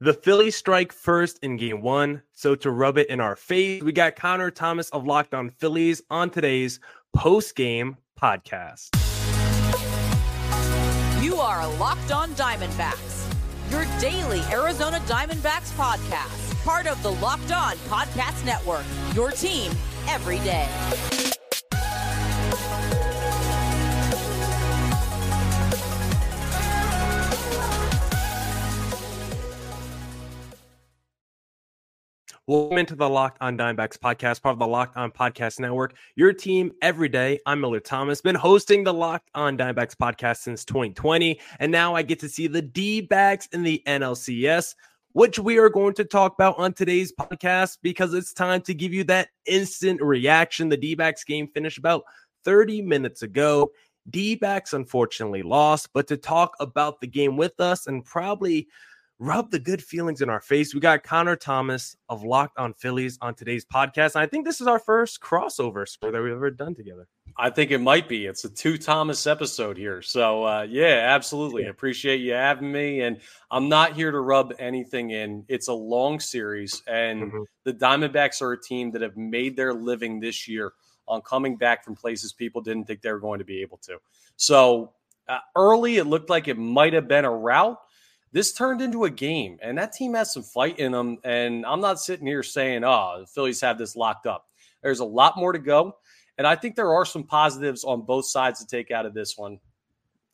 The Phillies strike first in game one. So to rub it in our face, we got Connor Thomas of Locked On Phillies on today's post game podcast. You are a Locked On Diamondbacks, your daily Arizona Diamondbacks podcast, part of the Locked On Podcast Network, your team every day. Welcome into the Locked On Diamondbacks podcast, part of the Locked On Podcast Network. Your team every day. I'm Millard Thomas. Been hosting the Locked On Diamondbacks podcast since 2020, and now I get to see the D backs in the NLCS, which we are going to talk about on today's podcast because it's time to give you that instant reaction. The D backs game finished about 30 minutes ago. D backs unfortunately lost, but to talk about the game with us and probably rub the good feelings in our face. We got Connor Thomas of Locked on Phillies on today's podcast. And I think this is our first crossover sport that we've ever done together. I think it might be. It's a two Thomas episode here. So, uh, yeah, absolutely. Yeah. Appreciate you having me. And I'm not here to rub anything in. It's a long series, and mm-hmm. the Diamondbacks are a team that have made their living this year on coming back from places people didn't think they were going to be able to. So, uh, early, it looked like it might have been a rout this turned into a game, and that team has some fight in them. And I'm not sitting here saying, oh, the Phillies have this locked up. There's a lot more to go. And I think there are some positives on both sides to take out of this one.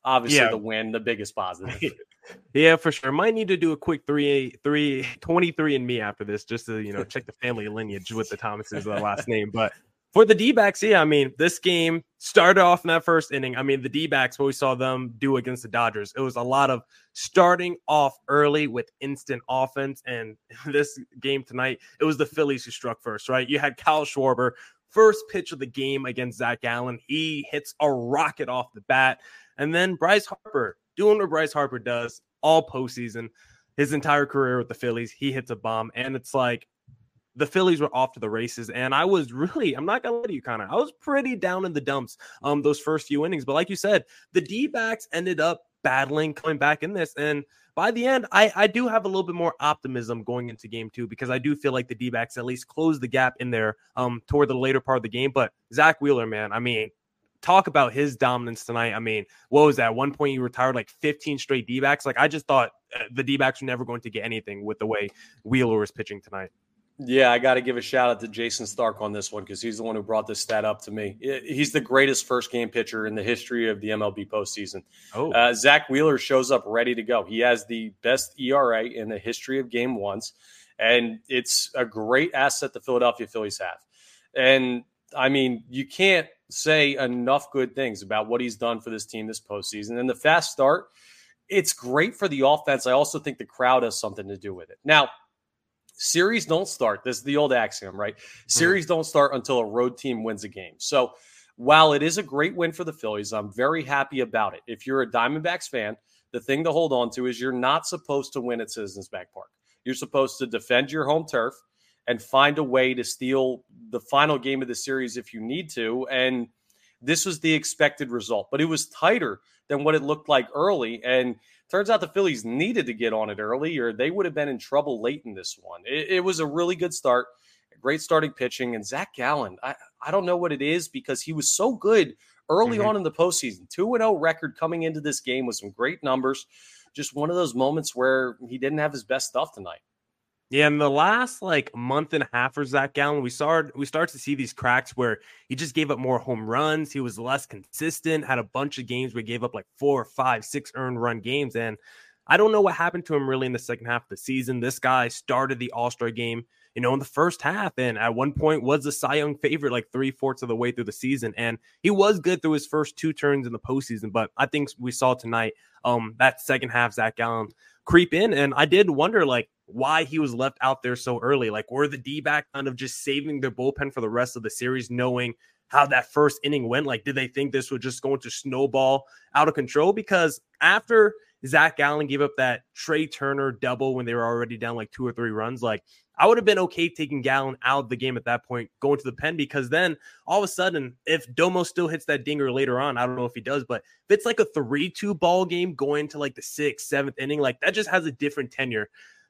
Obviously, yeah. the win, the biggest positive. yeah, for sure. Might need to do a quick three, three, 23 and me after this, just to, you know, check the family lineage with the Thomases, the last name. But for the D backs, yeah, I mean, this game started off in that first inning. I mean, the D backs, what we saw them do against the Dodgers, it was a lot of starting off early with instant offense. And this game tonight, it was the Phillies who struck first, right? You had Kyle Schwarber, first pitch of the game against Zac Gallen. He hits a rocket off the bat. And then Bryce Harper doing what Bryce Harper does all postseason, his entire career with the Phillies. He hits a bomb. And it's like, the Phillies were off to the races, and I was really, I'm not gonna let you kind of, I was pretty down in the dumps um those first few innings. But like you said, the D backs ended up battling, coming back in this, and by the end, I I do have a little bit more optimism going into game two because I do feel like the D backs at least closed the gap in there um toward the later part of the game. But Zack Wheeler, man, I mean, talk about his dominance tonight. I mean, what was that? At one point, he retired like 15 straight D backs. Like, I just thought uh, the D backs were never going to get anything with the way Wheeler was pitching tonight. Yeah, I got to give a shout out to Jayson Stark on this one because he's the one who brought this stat up to me. He's the greatest first game pitcher in the history of the MLB postseason. Oh. Uh, Zack Wheeler shows up ready to go. He has the best ERA in the history of game ones, and it's a great asset the Philadelphia Phillies have. And I mean, you can't say enough good things about what he's done for this team this postseason. And the fast start, it's great for the offense. I also think the crowd has something to do with it. Now, series don't start. This is the old axiom, right? Hmm. Series mm. don't start until a road team wins a game. So while it is a great win for the Phillies, I'm very happy about it. If you're a Diamondbacks fan, the thing to hold on to is you're not supposed to win at Citizens Bank Park. You're supposed to defend your home turf and find a way to steal the final game of the series if you need to. And this was the expected result, but it was tighter than what it looked like early. And Turns out the Phillies needed to get on it early, or they would have been in trouble late in this one. It, it was a really good start, great starting pitching, and Zac Gallen. I, I don't know what it is because he was so good early mm-hmm. on in the postseason. 2 and 0 record coming into this game with some great numbers. Just one of those moments where he didn't have his best stuff tonight. Yeah, in the last like month and a half for Zac Gallen, we started we start to see these cracks where he just gave up more home runs. He was less consistent. Had a bunch of games where he gave up like four, five, six earned run games, and I don't know what happened to him really in the second half of the season. This guy started the All Star game, you know, in the first half, and at one point was the Cy Young favorite like three fourths of the way through the season, and he was good through his first two turns in the postseason. But I think we saw tonight, um, that second half Zac Gallen creep in, and I did wonder like why he was left out there so early. Like, were the D back kind of just saving their bullpen for the rest of the series, knowing how that first inning went? Like, did they think this was just going to snowball out of control? Because after Zac Gallen gave up that Trea Turner double when they were already down like two or three runs, like, I would have been okay taking Gallen out of the game at that point, going to the pen, because then all of a sudden, if Domo still hits that dinger later on, I don't know if he does, but if it's like a 3 2 ball game going to like the sixth, seventh inning, like that just has a different tenure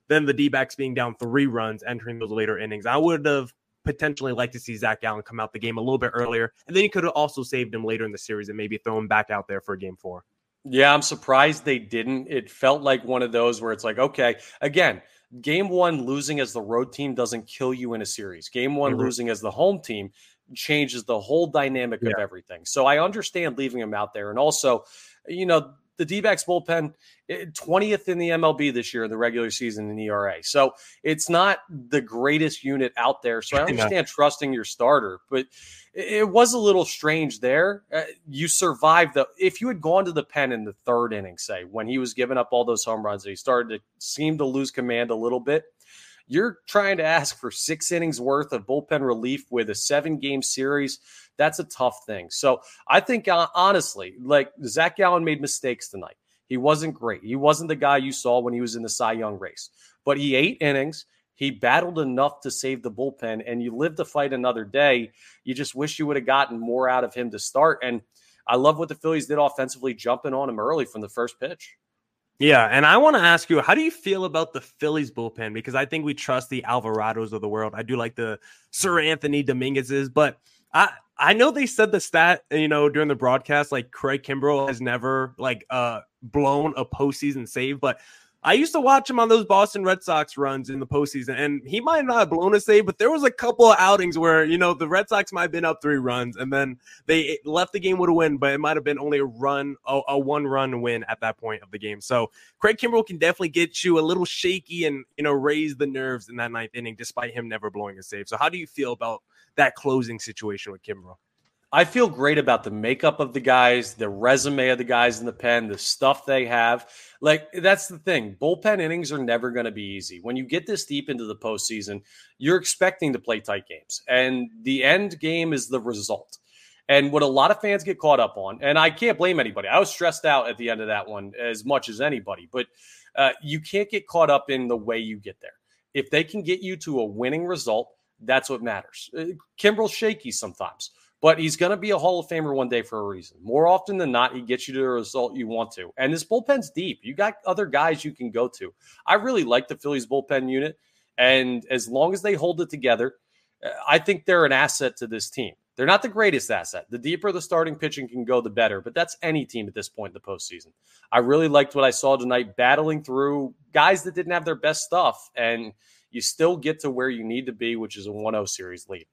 than the D backs being down three runs entering those later innings. I would have potentially liked to see Zac Gallen come out the game a little bit earlier. And then you could have also saved him later in the series and maybe throw him back out there for game four. Yeah, I'm surprised they didn't. It felt like one of those where it's like, okay, again, game one losing as the road team doesn't kill you in a series. Game one mm-hmm. losing as the home team changes the whole dynamic yeah. of everything. So I understand leaving him out there. And also, you know, the D backs bullpen, 20th eh, in the MLB this year in the regular season in ERA. So it's not the greatest unit out there. So I understand trusting your starter, but it was a little strange there. Uh, you survived the. If you had gone to the pen in the third inning, say, when he was giving up all those home runs, and he started to seem to lose command a little bit. You're trying to ask for six innings worth of bullpen relief with a seven game series. That's a tough thing. So I think, uh, honestly, like Zac Gallen made mistakes tonight. He wasn't great. He wasn't the guy you saw when he was in the Cy Young race, but he ate innings. He battled enough to save the bullpen, and you live to fight another day. You just wish you would have gotten more out of him to start. And I love what the Phillies did offensively, jumping on him early from the first pitch. Yeah, and I want to ask you, how do you feel about the Phillies bullpen? Because I think we trust the Alvarados of the world. I do like the Seranthony Dominguez's, but I I know they said the stat, you know, during the broadcast, like Craig Kimbrel has never like uh blown a postseason save, but I used to watch him on those Boston Red Sox runs in the postseason, and he might not have blown a save, but there was a couple of outings where you know the Red Sox might have been up three runs, and then they left the game with a win, but it might have been only a run, a, a one run win at that point of the game. So Craig Kimbrel can definitely get you a little shaky and you know raise the nerves in that ninth inning, despite him never blowing a save. So how do you feel about that closing situation with Kimbrel? I feel great about the makeup of the guys, the resume of the guys in the pen, the stuff they have. Like that's the thing. Bullpen innings are never going to be easy. When you get this deep into the postseason, you're expecting to play tight games, and the end game is the result. And what a lot of fans get caught up on, and I can't blame anybody. I was stressed out at the end of that one as much as anybody, but uh, you can't get caught up in the way you get there. If they can get you to a winning result, that's what matters. Uh, Kimbrel's shaky sometimes but he's going to be a Hall of Famer one day for a reason. More often than not, he gets you to the result you want to. And this bullpen's deep. You got other guys you can go to. I really like the Phillies bullpen unit. And as long as they hold it together, uh, I think they're an asset to this team. They're not the greatest asset. The deeper the starting pitching can go, the better. But that's any team at this point in the postseason. I really liked what I saw tonight, battling through guys that didn't have their best stuff. And you still get to where you need to be, which is a 1 0 series lead.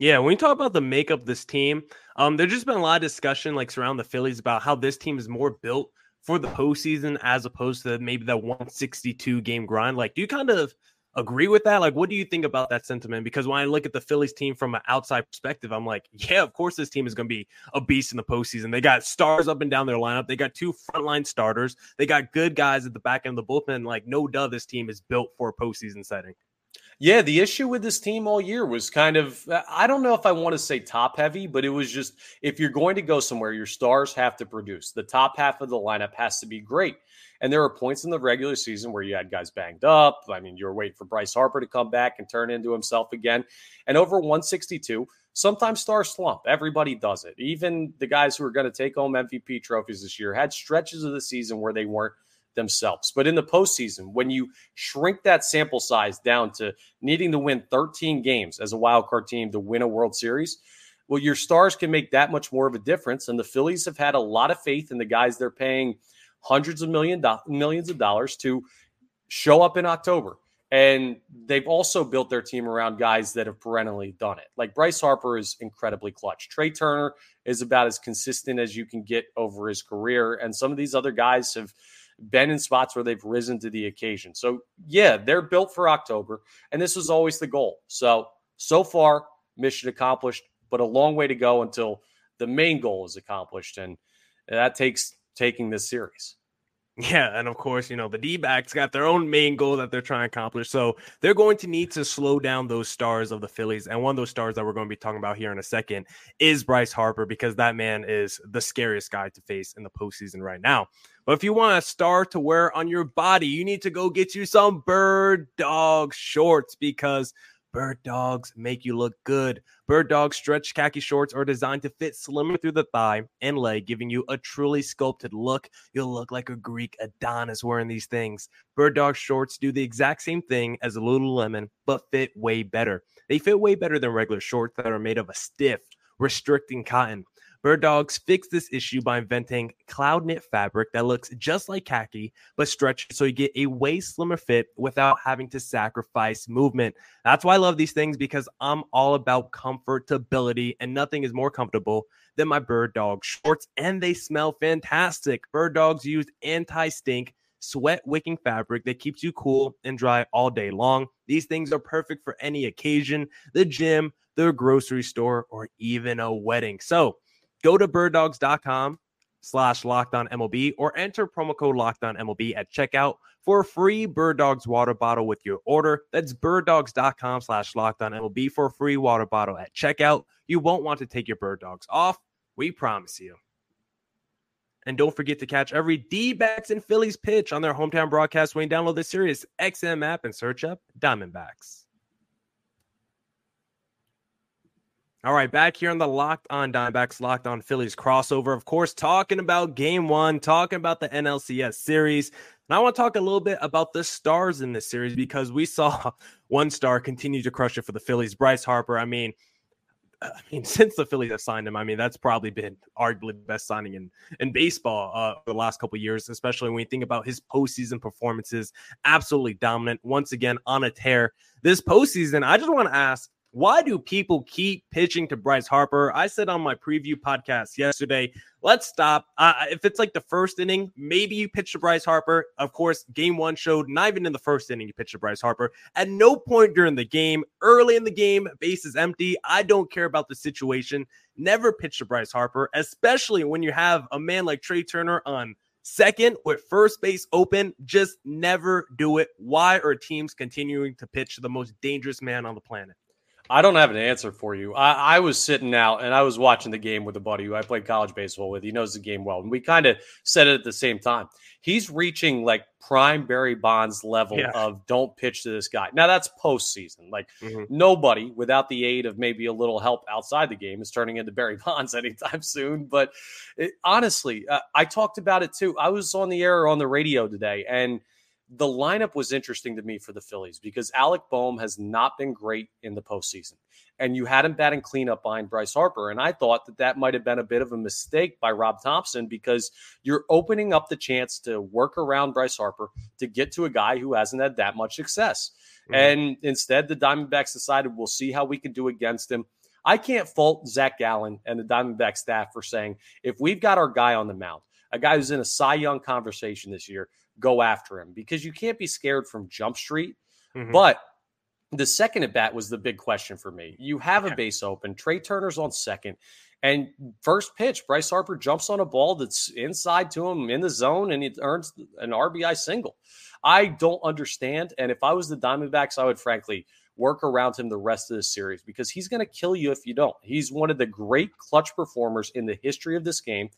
Yeah, when we talk about the makeup of this team, um, there's just been a lot of discussion like surround the Phillies about how this team is more built for the postseason as opposed to maybe that 162 game grind. Like, do you kind of agree with that? Like, what do you think about that sentiment? Because when I look at the Phillies team from an outside perspective, I'm like, yeah, of course this team is going to be a beast in the postseason. They got stars up and down their lineup. They got two frontline starters. They got good guys at the back end of the bullpen. Like, no duh, this team is built for a postseason setting. Yeah, the issue with this team all year was kind of uh, I don't know if I want to say top heavy, but it was just if you're going to go somewhere, your stars have to produce. The top half of the lineup has to be great. And there were points in the regular season where you had guys banged up. I mean, you were waiting for Bryce Harper to come back and turn into himself again. And over 162, sometimes stars slump. Everybody does it. Even the guys who are going to take home MVP trophies this year had stretches of the season where they weren't themselves. But in the postseason, when you shrink that sample size down to needing to win 13 games as a wild card team to win a World Series, well, your stars can make that much more of a difference. And the Phillies have had a lot of faith in the guys they're paying hundreds of million do- millions of dollars to show up in October. And they've also built their team around guys that have perennially done it. Like Bryce Harper is incredibly clutch. Trea Turner is about as consistent as you can get over his career. And some of these other guys have been in spots where they've risen to the occasion. So, yeah, they're built for October, and this was always the goal. So, so far, mission accomplished, but a long way to go until the main goal is accomplished. And that takes taking this series. Yeah, and of course, you know, the D backs got their own main goal that they're trying to accomplish. So they're going to need to slow down those stars of the Phillies. And one of those stars that we're going to be talking about here in a second is Bryce Harper, because that man is the scariest guy to face in the postseason right now. But if you want a star to wear on your body, you need to go get you some bird dog shorts because Bird dogs make you look good. Bird dogs stretch khaki shorts are designed to fit slimmer through the thigh and leg, giving you a truly sculpted look. You'll look like a Greek Adonis wearing these things. Bird dog shorts do the exact same thing as a Lululemon, but fit way better. They fit way better than regular shorts that are made of a stiff, restricting cotton. Bird Dogs fixed this issue by inventing cloud knit fabric that looks just like khaki, but stretched so you get a way slimmer fit without having to sacrifice movement. That's why I love these things because I'm all about comfortability, and nothing is more comfortable than my Bird Dog shorts, and they smell fantastic. Bird Dogs use anti stink sweat wicking fabric that keeps you cool and dry all day long. These things are perfect for any occasion, the gym, the grocery store, or even a wedding. So, Go to birddogs.com slash lockedon MLB or enter promo code lockedon MLB at checkout for a free Bird Dogs water bottle with your order. That's birddogs.com slash lockedon MLB for a free water bottle at checkout. You won't want to take your bird dogs off. We promise you. And don't forget to catch every D backs and Phillies pitch on their hometown broadcast when you download the Sirius XM app and search up Diamondbacks. All right, back here on the Locked On Diamondbacks, Locked On Phillies crossover. Of course, talking about game one, talking about the NLCS series. And I want to talk a little bit about the stars in this series because we saw one star continue to crush it for the Phillies. Bryce Harper. I mean, I mean, since the Phillies have signed him, I mean, that's probably been arguably the best signing in, in baseball uh, for the last couple years, especially when you think about his postseason performances. Absolutely dominant. Once again, on a tear. This postseason, I just want to ask why do people keep pitching to Bryce Harper? I said on my preview podcast yesterday, let's stop. Uh, if it's like the first inning, maybe you pitch to Bryce Harper. Of course, game one showed not even in the first inning you pitch to Bryce Harper. At no point during the game, early in the game, base is empty. I don't care about the situation. Never pitch to Bryce Harper, especially when you have a man like Trea Turner on second with first base open. Just never do it. Why are teams continuing to pitch the most dangerous man on the planet? I don't have an answer for you. I, I, was sitting out and I was watching the game with a buddy who I played college baseball with. He knows the game well. And we kind of said it at the same time. He's reaching like prime Barry Bonds level yeah. of don't pitch to this guy. Now that's postseason. Like mm-hmm. nobody without the aid of maybe a little help outside the game is turning into Barry Bonds anytime soon. But it, honestly, uh, I talked about it too. I was on the air on the radio today and – the lineup was interesting to me for the Phillies because Alec Bohm has not been great in the postseason. And you had him batting cleanup behind Bryce Harper. And I thought that that might have been a bit of a mistake by Rob Thompson because you're opening up the chance to work around Bryce Harper to get to a guy who hasn't had that much success. Mm-hmm. And instead, the Diamondbacks decided we'll see how we can do against him. I can't fault Zac Gallen and the Diamondback staff for saying if we've got our guy on the mound, a guy who's in a Cy Young conversation this year, go after him because you can't be scared from Jump Street. Mm-hmm. But the second at bat was the big question for me. You have a base open, Trea Turner's on second. And first pitch, Bryce Harper jumps on a ball that's inside to him in the zone and it earns an RBI single. I don't understand. And if I was the Diamondbacks, I would frankly work around him the rest of the series because he's going to kill you if you don't. He's one of the great clutch performers in the history of this game.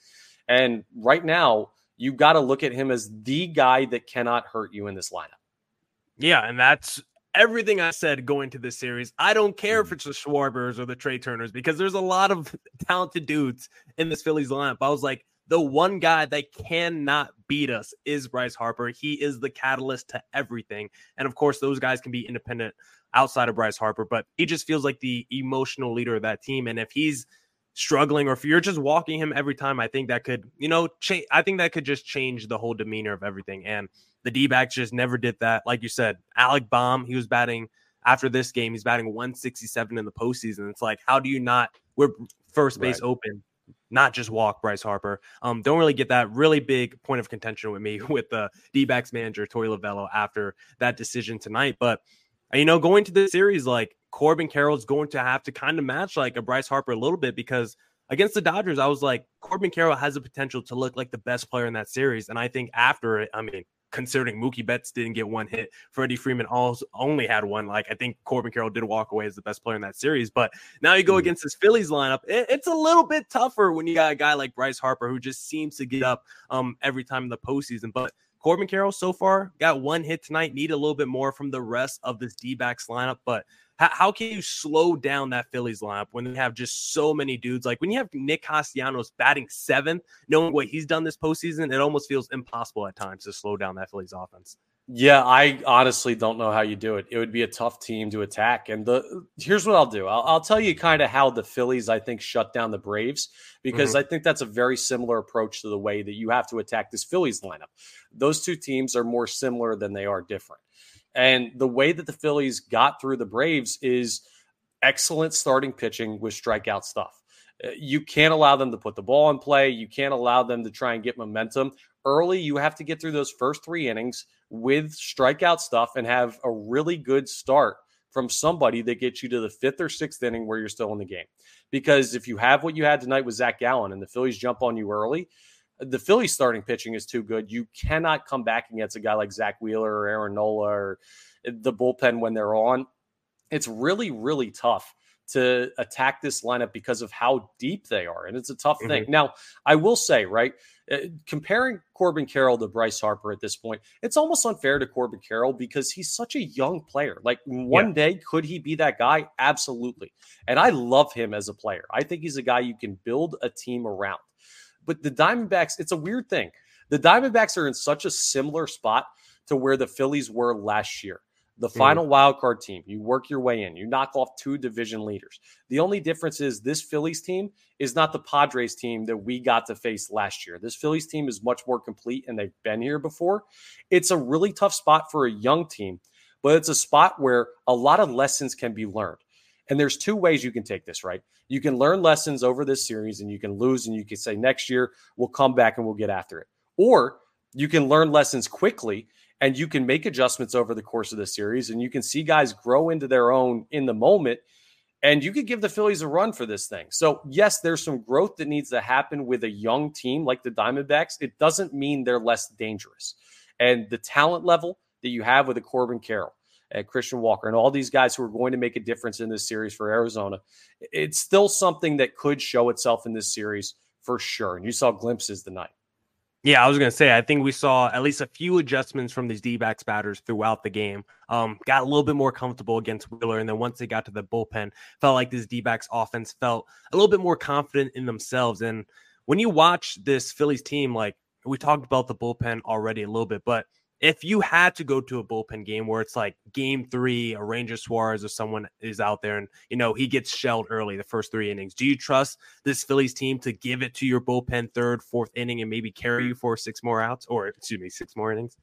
And right now, you got to look at him as the guy that cannot hurt you in this lineup. Yeah, and that's everything I said going to this series. I don't care if mm. it's the Schwarbers or the Trea Turners because there's a lot of talented dudes in this Phillies lineup. I was like, the one guy that cannot beat us is Bryce Harper. He is the catalyst to everything. And of course, those guys can be independent outside of Bryce Harper, but he just feels like the emotional leader of that team. And if he's struggling or if you're just walking him every time, I think that could, you know, change. I think that could just change the whole demeanor of everything. And the D backs just never did that. Like you said, Alec Bohm, he was batting after this game, he's batting 167 in the postseason. It's like, how do you not, we're first base right. open, not just walk Bryce Harper? Um, don't really get that really big point of contention with me with the D backs manager, Torey Lovullo, after that decision tonight. But, you know, going to the series, like, Corbin Carroll's going to have to kind of match like a Bryce Harper a little bit because against the Dodgers, I was like, Corbin Carroll has the potential to look like the best player in that series. And I think after it, I mean, considering Mookie Betts didn't get one hit, Freddie Freeman also only had one. Like I think Corbin Carroll did walk away as the best player in that series. But now you go mm-hmm. against this Phillies lineup, it, it's a little bit tougher when you got a guy like Bryce Harper who just seems to get up um every time in the postseason. But Corbin Carroll so far got one hit tonight. Need a little bit more from the rest of this D backs lineup, but How, how can you slow down that Phillies lineup when they have just so many dudes? Like when you have Nick Castellanos batting seventh, knowing what he's done this postseason, it almost feels impossible at times to slow down that Phillies offense. Yeah, I honestly don't know how you do it. It would be a tough team to attack. And the here's what I'll do. I'll, I'll tell you kind of how the Phillies, I think, shut down the Braves because mm-hmm. I think that's a very similar approach to the way that you have to attack this Phillies lineup. Those two teams are more similar than they are different. And the way that the Phillies got through the Braves is excellent starting pitching with strikeout stuff. Uh, you can't allow them to put the ball in play. You can't allow them to try and get momentum. Early, you have to get through those first three innings with strikeout stuff and have a really good start from somebody that gets you to the fifth or sixth inning where you're still in the game. Because if you have what you had tonight with Zac Gallen and the Phillies jump on you early, the Phillies starting pitching is too good. You cannot come back against a guy like Zack Wheeler or Aaron Nola or the bullpen when they're on. It's really, really tough to attack this lineup because of how deep they are. And it's a tough mm-hmm. thing. Now, I will say, right, uh, comparing Corbin Carroll to Bryce Harper at this point, it's almost unfair to Corbin Carroll because he's such a young player. Like one yeah. day, could he be that guy? Absolutely. And I love him as a player. I think he's a guy you can build a team around. But the Diamondbacks, it's a weird thing. The Diamondbacks are in such a similar spot to where the Phillies were last year. The mm. final wild card team, you work your way in, you knock off two division leaders. The only difference is this Phillies team is not the Padres team that we got to face last year. This Phillies team is much more complete and they've been here before. It's a really tough spot for a young team, but it's a spot where a lot of lessons can be learned. And there's two ways you can take this, right? You can learn lessons over this series and you can lose and you can say next year we'll come back and we'll get after it. Or you can learn lessons quickly and you can make adjustments over the course of the series and you can see guys grow into their own in the moment and you could give the Phillies a run for this thing. So, yes, there's some growth that needs to happen with a young team like the Diamondbacks. It doesn't mean they're less dangerous. And the talent level that you have with a Corbin Carroll, and Christian Walker, and all these guys who are going to make a difference in this series for Arizona. It's still something that could show itself in this series for sure. And you saw glimpses tonight. Yeah, I was going to say, I think we saw at least a few adjustments from these D backs batters throughout the game. Um, got a little bit more comfortable against Wheeler. And then once they got to the bullpen, felt like this D backs offense felt a little bit more confident in themselves. And when you watch this Phillies team, like we talked about the bullpen already a little bit, but if you had to go to a bullpen game where it's like game three, a Ranger Suarez or someone is out there and you know he gets shelled early the first three innings, do you trust this Phillies team to give it to your bullpen third, fourth inning and maybe carry you for six more outs or excuse me, six more innings?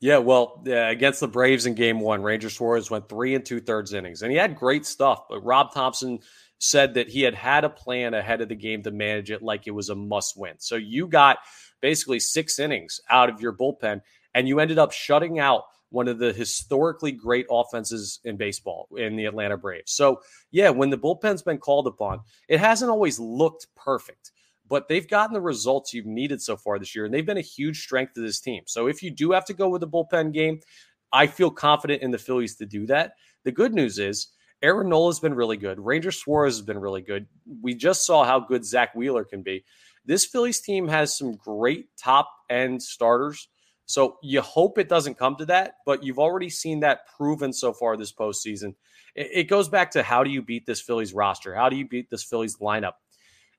Yeah, well, yeah, against the Braves in game one, Ranger Suarez went three and two thirds innings and he had great stuff, but Rob Thompson said that he had had a plan ahead of the game to manage it like it was a must win. So you got basically six innings out of your bullpen and you ended up shutting out one of the historically great offenses in baseball in the Atlanta Braves. So, yeah, when the bullpen's been called upon, it hasn't always looked perfect, but they've gotten the results you've needed so far this year, and they've been a huge strength to this team. So, if you do have to go with the bullpen game, I feel confident in the Phillies to do that. The good news is, Aaron Nola has been really good. Ranger Suarez has been really good. We just saw how good Zack Wheeler can be. This Phillies team has some great top end starters so you hope it doesn't come to that, but you've already seen that proven so far this postseason. It, goes back to how do you beat this Phillies roster? How do you beat this Phillies lineup?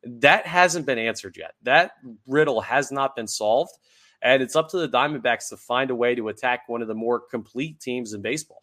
That hasn't been answered yet. That riddle has not been solved. And it's up to the Diamondbacks to find a way to attack one of the more complete teams in baseball.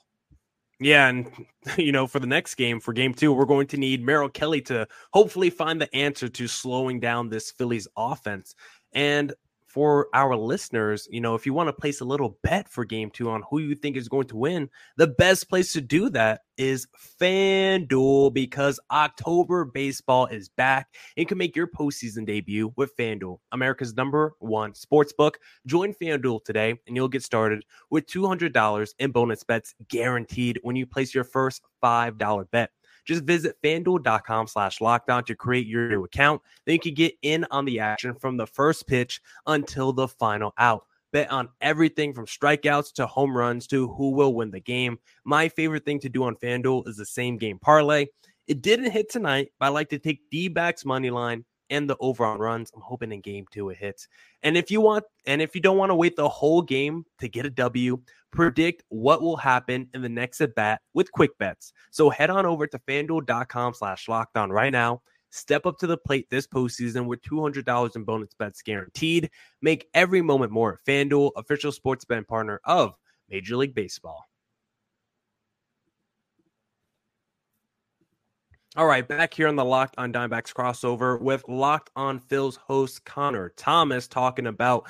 Yeah, and you know, for the next game, for game two, we're going to need Merrill Kelly to hopefully find the answer to slowing down this Phillies offense. And for our listeners, you know, if you want to place a little bet for game two on who you think is going to win, the best place to do that is FanDuel because October baseball is back and can make your postseason debut with FanDuel, America's number one sports book. Join FanDuel today and you'll get started with $200 in bonus bets guaranteed when you place your first $5 bet. Just visit fanduel.com slash lockedon to create your new account. Then you can get in on the action from the first pitch until the final out. Bet on everything from strikeouts to home runs to who will win the game. My favorite thing to do on FanDuel is the same game parlay. It didn't hit tonight, but I like to take D backs money line and the over on runs. I'm hoping in game two it hits. And if you want, and if you don't want to wait the whole game to get a W, predict what will happen in the next at bat with quick bets. So head on over to fanduel.com slash lockedon right now. Step up to the plate this postseason with $200 in bonus bets guaranteed. Make every moment more FanDuel, official sports betting partner of Major League Baseball. All right, back here on the Locked on Diamondbacks crossover with Locked on Phil's host Connor Thomas talking about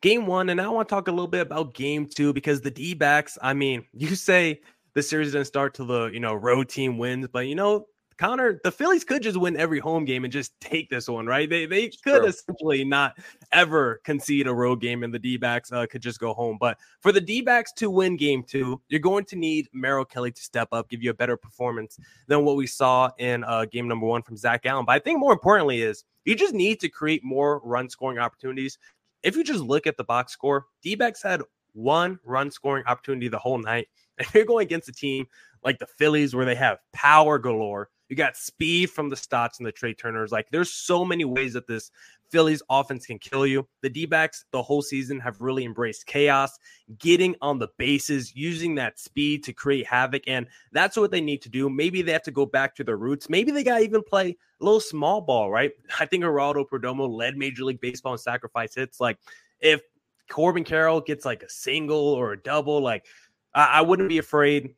game one. And I want to talk a little bit about game two because the D backs, I mean, you say the series didn't start till the, you know, road team wins, but you know, Connor, the Phillies could just win every home game and just take this one, right? They they could True. essentially not ever concede a road game and the D backs uh, could just go home. But for the D backs to win game two, you're going to need Merrill Kelly to step up, give you a better performance than what we saw in uh, game number one from Zac Gallen. But I think more importantly is you just need to create more run scoring opportunities. If you just look at the box score, D backs had one run scoring opportunity the whole night. And you're going against a team like the Phillies where they have power galore you got speed from the Stotts and the Trea Turners. Like there's so many ways that this Phillies offense can kill you. The D backs the whole season have really embraced chaos, getting on the bases, using that speed to create havoc. And that's what they need to do. Maybe they have to go back to their roots. Maybe they got to even play a little small ball, right? I think Geraldo Perdomo led Major League Baseball in sacrifice hits. Like if Corbin Carroll gets like a single or a double, like I wouldn't be afraid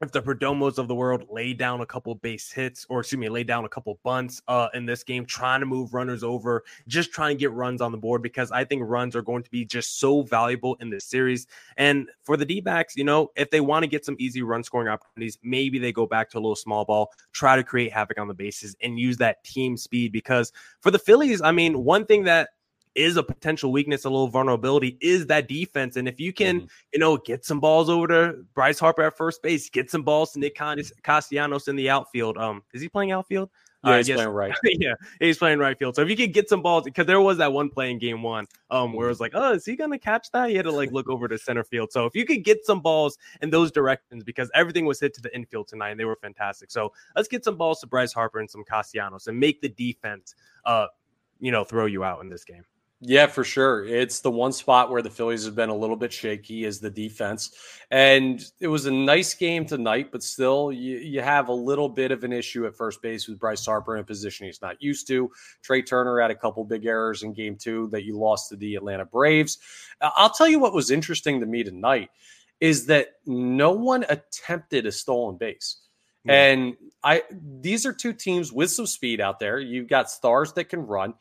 if the Perdomos of the world lay down a couple base hits, or excuse me, lay down a couple bunts uh, in this game, trying to move runners over, just trying to get runs on the board because I think runs are going to be just so valuable in this series. And for the D backs, you know, if they want to get some easy run scoring opportunities, maybe they go back to a little small ball, try to create havoc on the bases, and use that team speed. Because for the Phillies, I mean, one thing that is a potential weakness, a little vulnerability, is that defense. And if you can, mm-hmm. you know, get some balls over to Bryce Harper at first base, get some balls to Nick Castellanos in the outfield. Um, is he playing outfield? Yeah, uh, he's playing right. yeah, he's playing right field. So if you could get some balls, because there was that one play in game one, um, where it was like, oh, is he gonna catch that? He had to like look over to center field. So if you could get some balls in those directions, because everything was hit to the infield tonight, and they were fantastic. So let's get some balls to Bryce Harper and some Castellanos, and make the defense, uh, you know, throw you out in this game. Yeah, for sure. It's the one spot where the Phillies have been a little bit shaky is the defense. And it was a nice game tonight, but still you, you have a little bit of an issue at first base with Bryce Harper in a position he's not used to. Trea Turner had a couple big errors in game two that you lost to the Atlanta Braves. I'll tell you what was interesting to me tonight is that no one attempted a stolen base. And I these are two teams with some speed out there. You've got stars that can run.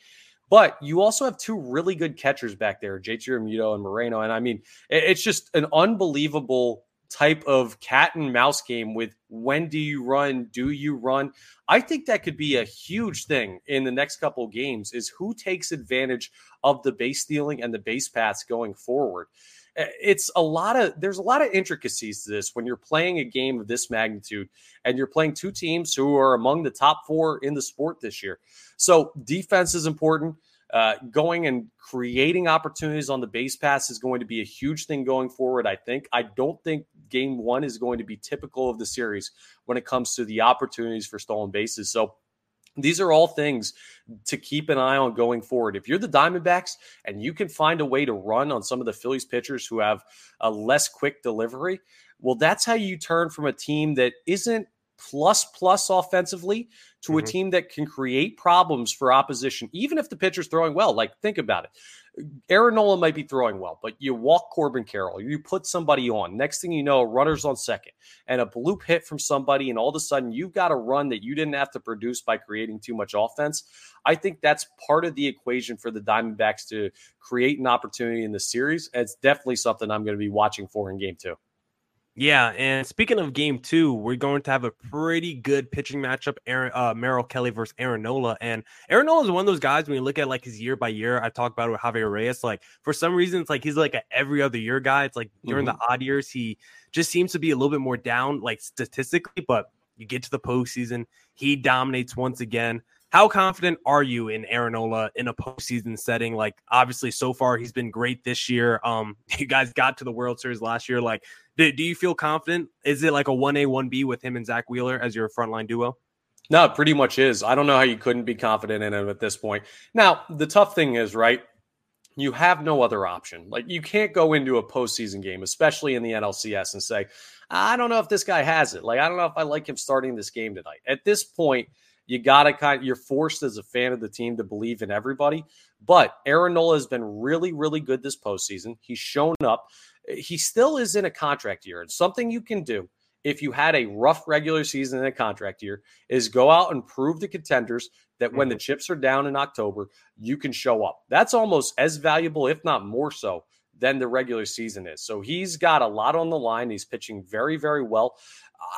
But you also have two really good catchers back there, JT Realmuto and Moreno. And I mean, it's just an unbelievable type of cat and mouse game with when do you run? Do you run? I think that could be a huge thing in the next couple of games is who takes advantage of the base stealing and the base paths going forward. It's a lot of there's a lot of intricacies to this when you're playing a game of this magnitude and you're playing two teams who are among the top four in the sport this year. So defense is important. Uh, going and creating opportunities on the base pass is going to be a huge thing going forward. I think. I don't think game one is going to be typical of the series when it comes to the opportunities for stolen bases. So these are all things to keep an eye on going forward. If you're the Diamondbacks and you can find a way to run on some of the Phillies pitchers who have a less quick delivery, well, that's how you turn from a team that isn't plus plus offensively to mm-hmm. a team that can create problems for opposition, even if the pitcher's throwing well. Like, think about it. Aaron Nola might be throwing well, but you walk Corbin Carroll, you put somebody on. Next thing you know, runners on second and a bloop hit from somebody, and all of a sudden you've got a run that you didn't have to produce by creating too much offense. I think that's part of the equation for the Diamondbacks to create an opportunity in the series. It's definitely something I'm going to be watching for in game two. Yeah, and speaking of game two, we're going to have a pretty good pitching matchup. Aaron uh, Merrill Kelly versus Aaron Nola, and Aaron Nola is one of those guys. When you look at like his year by year, I talk about it with Javier Reyes. Like for some reason, it's like he's like a every other year guy. It's like during mm-hmm. the odd years, he just seems to be a little bit more down, like statistically. But you get to the postseason, he dominates once again. How confident are you in Aaron Nola in a postseason setting? Like, obviously, so far he's been great this year. Um, you guys got to the World Series last year. Like, do, do you feel confident? Is it like a one A one B with him and Zack Wheeler as your frontline duo? No, it pretty much is. I don't know how you couldn't be confident in him at this point. Now, the tough thing is, right? You have no other option. Like you can't go into a postseason game, especially in the NLCS, and say, I don't know if this guy has it. Like, I don't know if I like him starting this game tonight. At this point, you gotta kind of, you're forced as a fan of the team to believe in everybody. But Aaron Nola has been really, really good this postseason. He's shown up. He still is in a contract year. And something you can do if you had a rough regular season and a contract year is go out and prove to contenders that when mm-hmm. the chips are down in October, you can show up. That's almost as valuable, if not more so, than the regular season is. So he's got a lot on the line. He's pitching very, very well.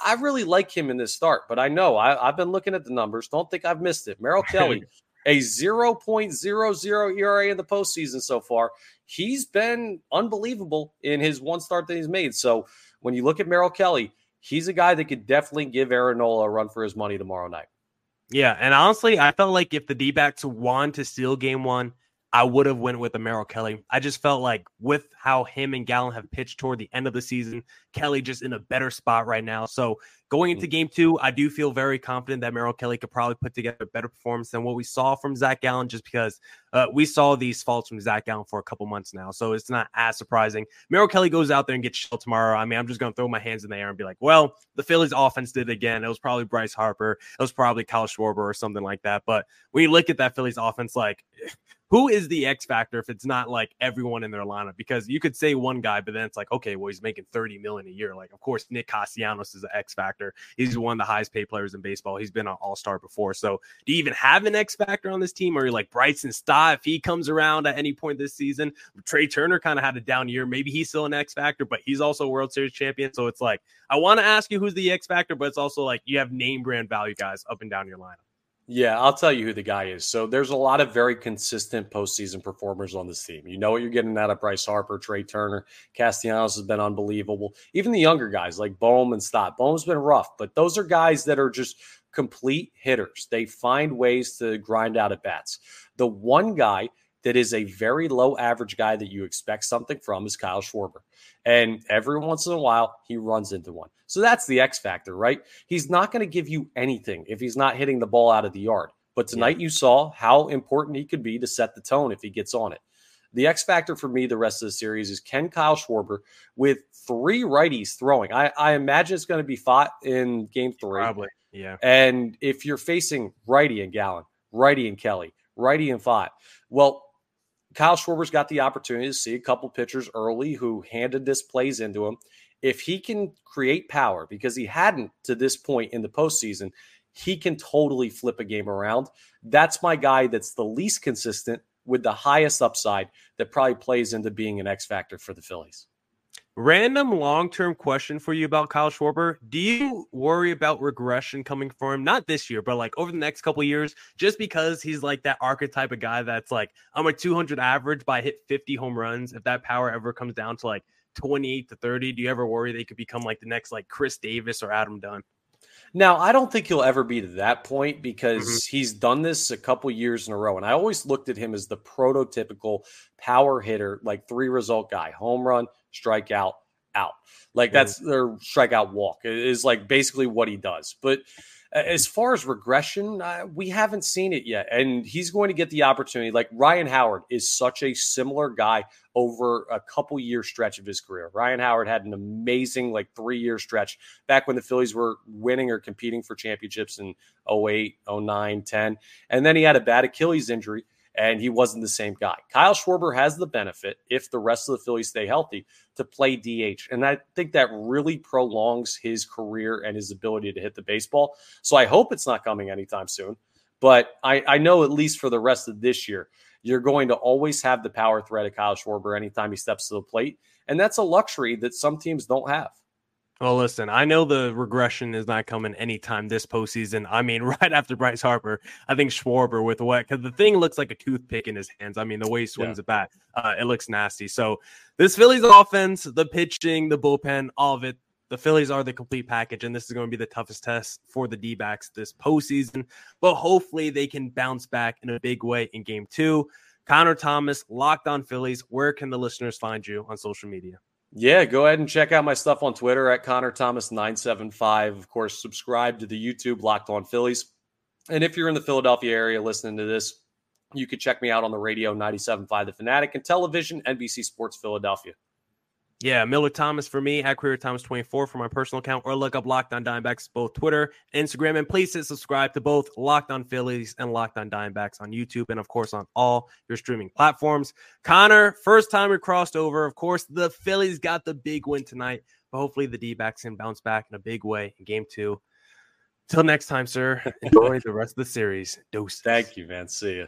I really like him in this start, but I know I, have been looking at the numbers. Don't think I've missed it. Merrill Kelly, a 0.00 ERA in the postseason so far. He's been unbelievable in his one start that he's made. So when you look at Merrill Kelly, he's a guy that could definitely give Aaron Nola a run for his money tomorrow night. Yeah, and honestly, I felt like if the D backs won to steal game one, I would have went with the Merrill Kelly. I just felt like with how him and Gallen have pitched toward the end of the season, Kelly just in a better spot right now. So going into mm. game two, I do feel very confident that Merrill Kelly could probably put together a better performance than what we saw from Zac Gallen, just because uh, we saw these faults from Zac Gallen for a couple months now. So it's not as surprising. Merrill Kelly goes out there and gets shelled tomorrow. I mean, I'm just going to throw my hands in the air and be like, well, the Phillies offense did it again. It was probably Bryce Harper. It was probably Kyle Schwarber or something like that. But when you look at that Phillies offense, like, who is the X factor if it's not like everyone in their lineup? Because you could say one guy, but then it's like, okay, well, he's making 30 million a year. Like, of course, Nick Castellanos is an X factor. He's one of the highest paid players in baseball. He's been an all-star before. So do you even have an X factor on this team? Or you like Bryson Stott if he comes around at any point this season? Trea Turner kind of had a down year. Maybe he's still an X factor, but he's also World Series champion. So it's like, I want to ask you who's the X factor, but it's also like you have name brand value guys up and down your lineup. Yeah, I'll tell you who the guy is. So there's a lot of very consistent postseason performers on this team. You know what you're getting out of Bryce Harper, Trea Turner, Castellanos has been unbelievable. Even the younger guys like Bohm and Stott. Bohm's been rough, but those are guys that are just complete hitters. They find ways to grind out at bats. The one guy that is a very low average guy that you expect something from is Kyle Schwarber. And every once in a while, he runs into one. So that's the X factor, right? He's not going to give you anything if he's not hitting the ball out of the yard. But tonight yeah. you saw how important he could be to set the tone if he gets on it. The X factor for me the rest of the series is can Kyle Schwarber with three righties throwing. I, I imagine it's going to be Pfaadt in game three. Probably. Yeah. And if you're facing righty and Gallen, righty and Kelly, righty and Pfaadt, well, Kyle Schwarber's got the opportunity to see a couple pitchers early who handed this plays into him. If he can create power, because he hadn't to this point in the postseason, he can totally flip a game around. That's my guy that's the least consistent with the highest upside that probably plays into being an X factor for the Phillies. Random long term question for you about Kyle Schwarber. Do you worry about regression coming for him? Not this year, but like over the next couple years, just because he's like that archetype of guy that's like, I'm a 200 average, but I hit 50 home runs. If that power ever comes down to like 28 to 30, do you ever worry they could become like the next like Chris Davis or Adam Dunn? Now, I don't think he'll ever be to that point because mm-hmm. he's done this a couple years in a row. And I always looked at him as the prototypical power hitter, like three result guy home run, strikeout, out. Like that's their strikeout walk is like basically what he does. But as far as regression, uh, we haven't seen it yet. And he's going to get the opportunity. Like Ryan Howard is such a similar guy over a couple year stretch of his career. Ryan Howard had an amazing, like, three year stretch back when the Phillies were winning or competing for championships in 08, 09, 10. And then he had a bad Achilles injury and he wasn't the same guy. Kyle Schwarber has the benefit, if the rest of the Phillies stay healthy, to play DH. And I think that really prolongs his career and his ability to hit the baseball. So I hope it's not coming anytime soon. But I, I know at least for the rest of this year, you're going to always have the power threat of Kyle Schwarber anytime he steps to the plate. And that's a luxury that some teams don't have. Well, listen, I know the regression is not coming anytime this postseason. I mean, right after Bryce Harper, I think Schwarber with what because the thing looks like a toothpick in his hands. I mean, the way he swings yeah. it back, uh, it looks nasty. So this Phillies offense, the pitching, the bullpen, all of it, the Phillies are the complete package, and this is going to be the toughest test for the D backs this postseason. But hopefully, they can bounce back in a big way in game two. Connor Thomas, Locked On Phillies. Where can the listeners find you on social media? Yeah, go ahead and check out my stuff on Twitter at Connor Thomas 975. Of course, subscribe to the YouTube Locked On Phillies. And if you're in the Philadelphia area listening to this, you could check me out on the radio 97.5 The Fanatic and television NBC Sports Philadelphia. Yeah, Millard Thomas for me at Career Thomas 24 for my personal account, or look up Locked On Diamondbacks both Twitter, Instagram, and please hit subscribe to both Locked On Phillies and Locked On Diamondbacks on YouTube, and of course on all your streaming platforms. Connor, first time we crossed over. Of course, the Phillies got the big win tonight, but hopefully the D backs can bounce back in a big way in game two. Till next time, sir. Enjoy the rest of the series. Dose. Thank you, man. See you.